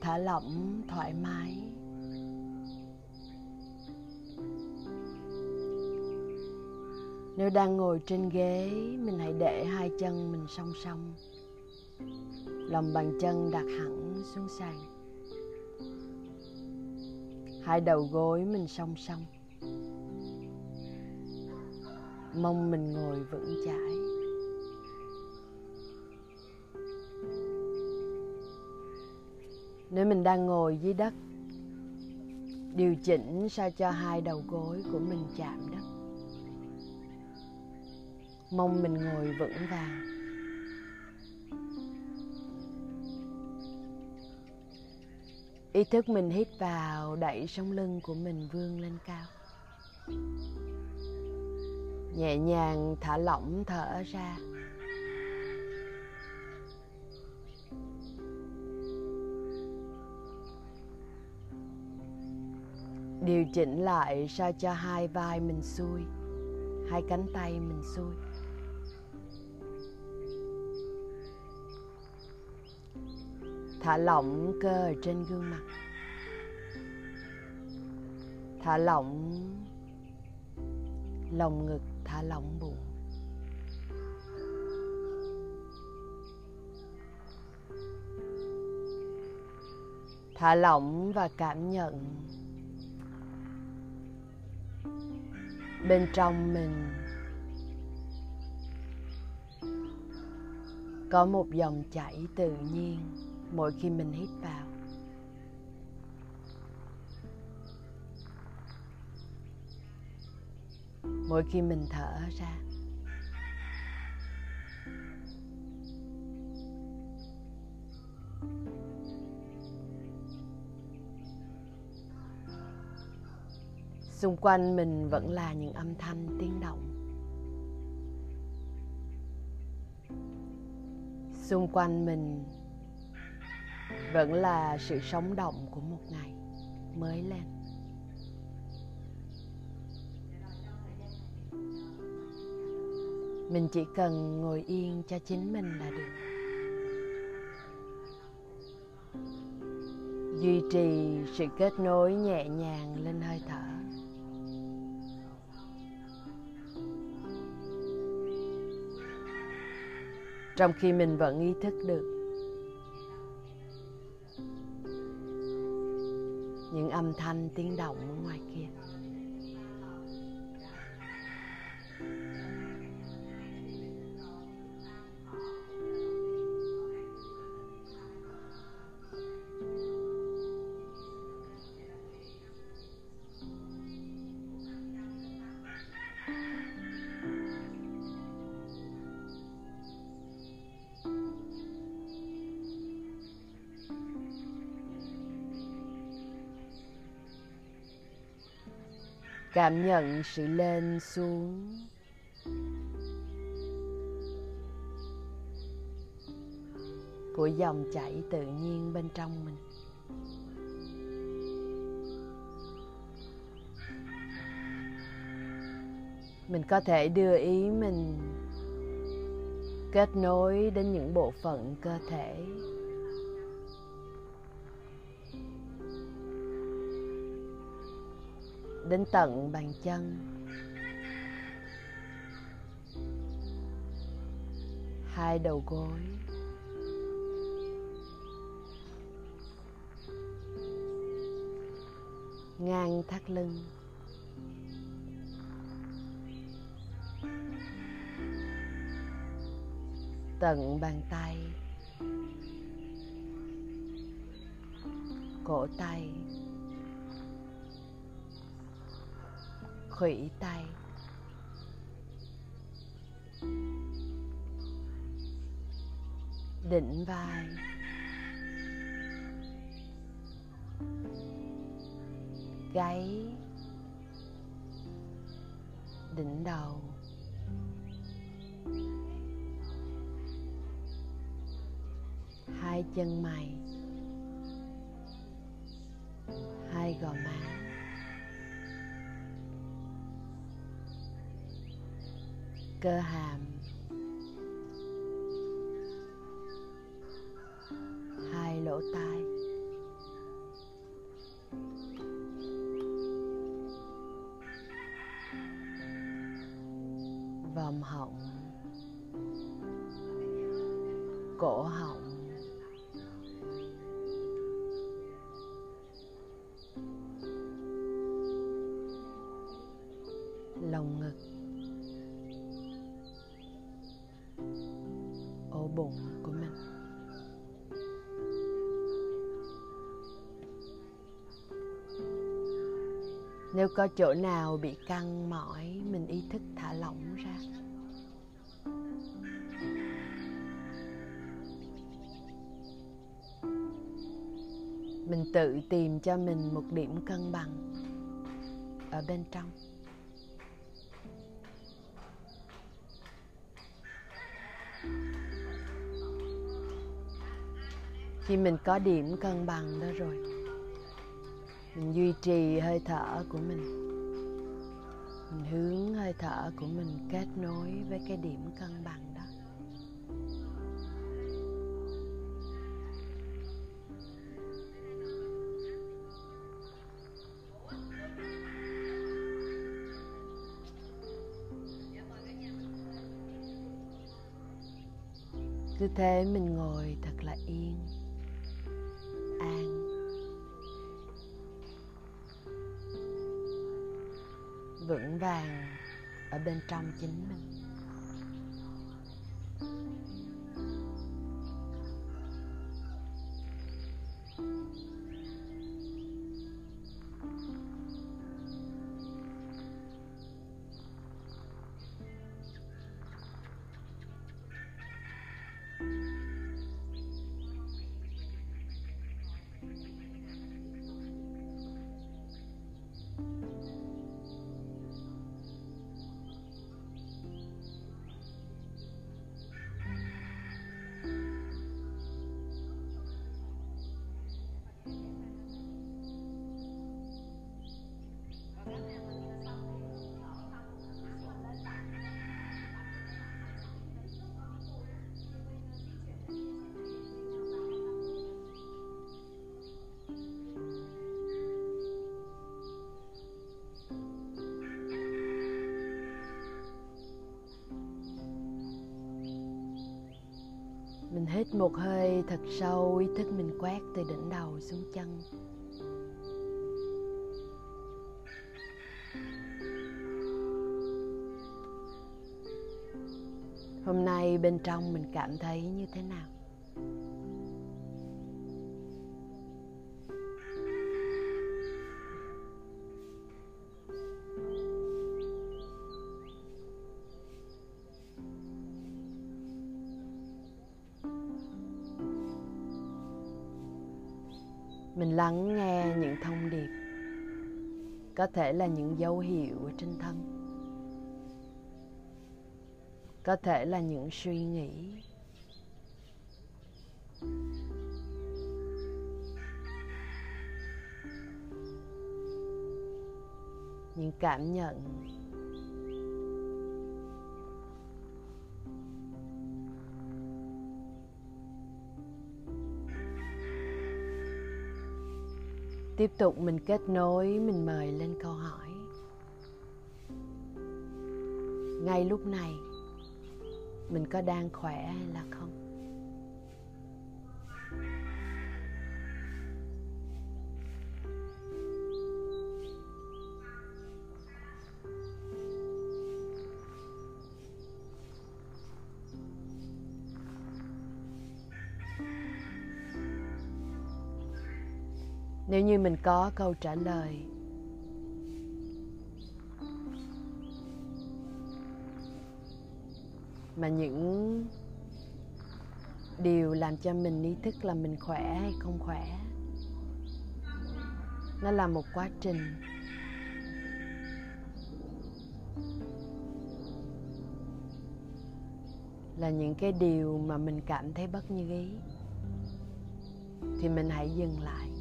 thả lỏng, thoải mái. Nếu đang ngồi trên ghế, mình hãy để hai chân mình song song. Lòng bàn chân đặt hẳn xuống sàn. Hai đầu gối mình song song. Mông mình ngồi vững chãi. Nếu mình đang ngồi dưới đất, điều chỉnh sao cho hai đầu gối của mình chạm đất. Mong mình ngồi vững vàng. Ý thức mình hít vào, đẩy sống lưng của mình vươn lên cao. Nhẹ nhàng thả lỏng thở ra. Điều chỉnh lại sao cho hai vai mình xuôi, hai cánh tay mình xuôi. Thả lỏng cơ ở trên gương mặt. Thả lỏng lồng ngực, thả lỏng bụng. Thả lỏng và cảm nhận bên trong mình. Có một dòng chảy tự nhiên mỗi khi mình hít vào. Mỗi khi mình thở ra xung quanh mình vẫn là những âm thanh tiếng động. Xung quanh mình vẫn là sự sống động của một ngày mới lên. Mình chỉ cần ngồi yên cho chính mình là được. Duy trì sự kết nối nhẹ nhàng lên hơi thở. Trong khi mình vẫn ý thức được những âm thanh tiếng động ở ngoài kia. Cảm nhận sự lên xuống. Của dòng chảy tự nhiên bên trong mình. Mình có thể đưa ý mình kết nối đến những bộ phận cơ thể. Đến tận bàn chân. Hai đầu gối. Ngang thắt lưng. Tận bàn tay. Cổ tay. Khuỷu tay đỉnh vai. Gáy. Đỉnh đầu. Hai chân mày. Hai gò má. cơ hàm. Hai lỗ tai. Vòng họng. Cổ họng. Bụng của mình. Nếu có chỗ nào bị căng mỏi, mình ý thức thả lỏng ra. Mình tự tìm cho mình một điểm cân bằng ở bên trong. Khi mình có điểm cân bằng đó rồi, mình duy trì hơi thở của mình. Mình hướng hơi thở của mình kết nối với cái điểm cân bằng đó. Cứ thế mình ngồi thật là yên. Vững vàng ở bên trong chính mình. Hít một hơi thật sâu, ý thức mình quét từ đỉnh đầu xuống chân. Hôm nay bên trong mình cảm thấy như thế nào? Mình lắng nghe những thông điệp, có thể là những dấu hiệu ở trên thân, có thể là những suy nghĩ. Những cảm nhận tiếp tục mình kết nối, mình mời lên câu hỏi. Ngay lúc này, mình có đang khỏe hay là không? Nếu như mình có câu trả lời. Mà những điều làm cho mình ý thức là mình khỏe hay không khỏe, nó là một quá trình. Là những cái điều mà mình cảm thấy bất như ý, thì mình hãy dừng lại.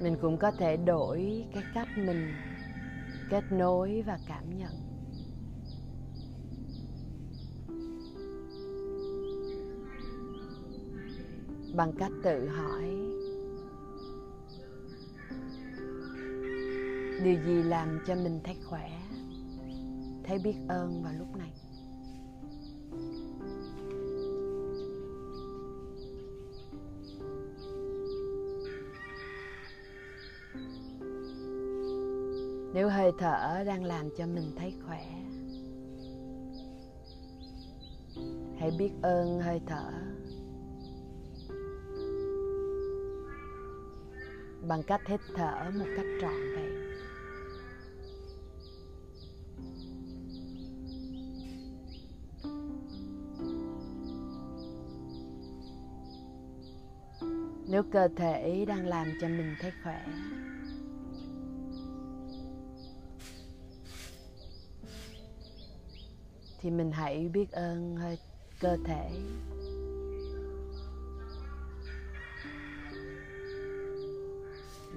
Mình cũng có thể đổi cái cách mình kết nối và cảm nhận. Bằng cách tự hỏi, điều gì làm cho mình thấy khỏe, thấy biết ơn vào lúc này? Nếu hơi thở đang làm cho mình thấy khỏe, hãy biết ơn hơi thở bằng cách hít thở một cách trọn vẹn. Nếu cơ thể đang làm cho mình thấy khỏe thì mình hãy biết ơn hơi cơ thể.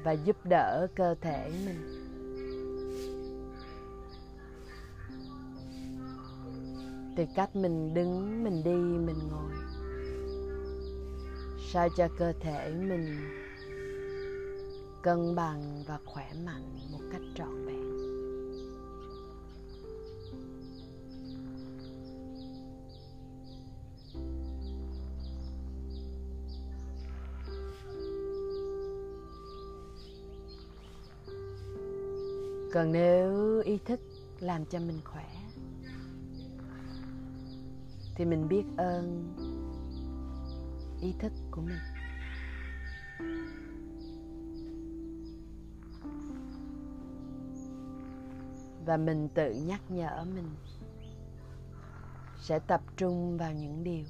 Và giúp đỡ cơ thể mình. Từ cách mình đứng, mình đi, mình ngồi. Sao cho cơ thể mình cân bằng và khỏe mạnh một cách trọn vẹn. Còn nếu ý thức làm cho mình khỏe, thì mình biết ơn ý thức của mình. Và mình tự nhắc nhở mình sẽ tập trung vào những điều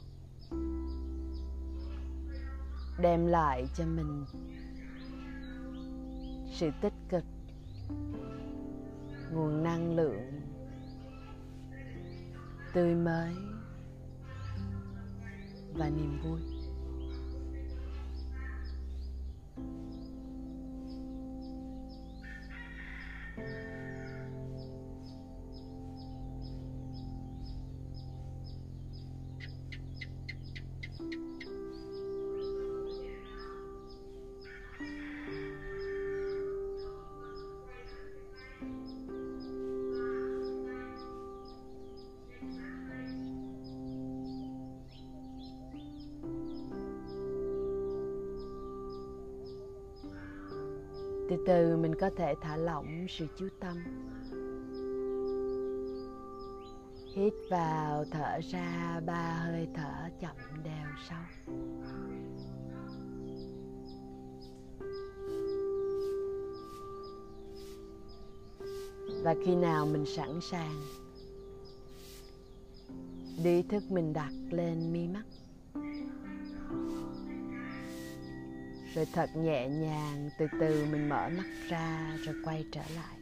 đem lại cho mình sự tích cực nguồn năng lượng tươi mới và niềm vui. Từ từ mình có thể thả lỏng sự chú tâm. Hít vào, thở ra, ba hơi thở chậm đều sâu và khi nào mình sẵn sàng đi ý thức mình đặt lên mi mắt. Rồi thật nhẹ nhàng từ từ mình mở mắt ra rồi quay trở lại.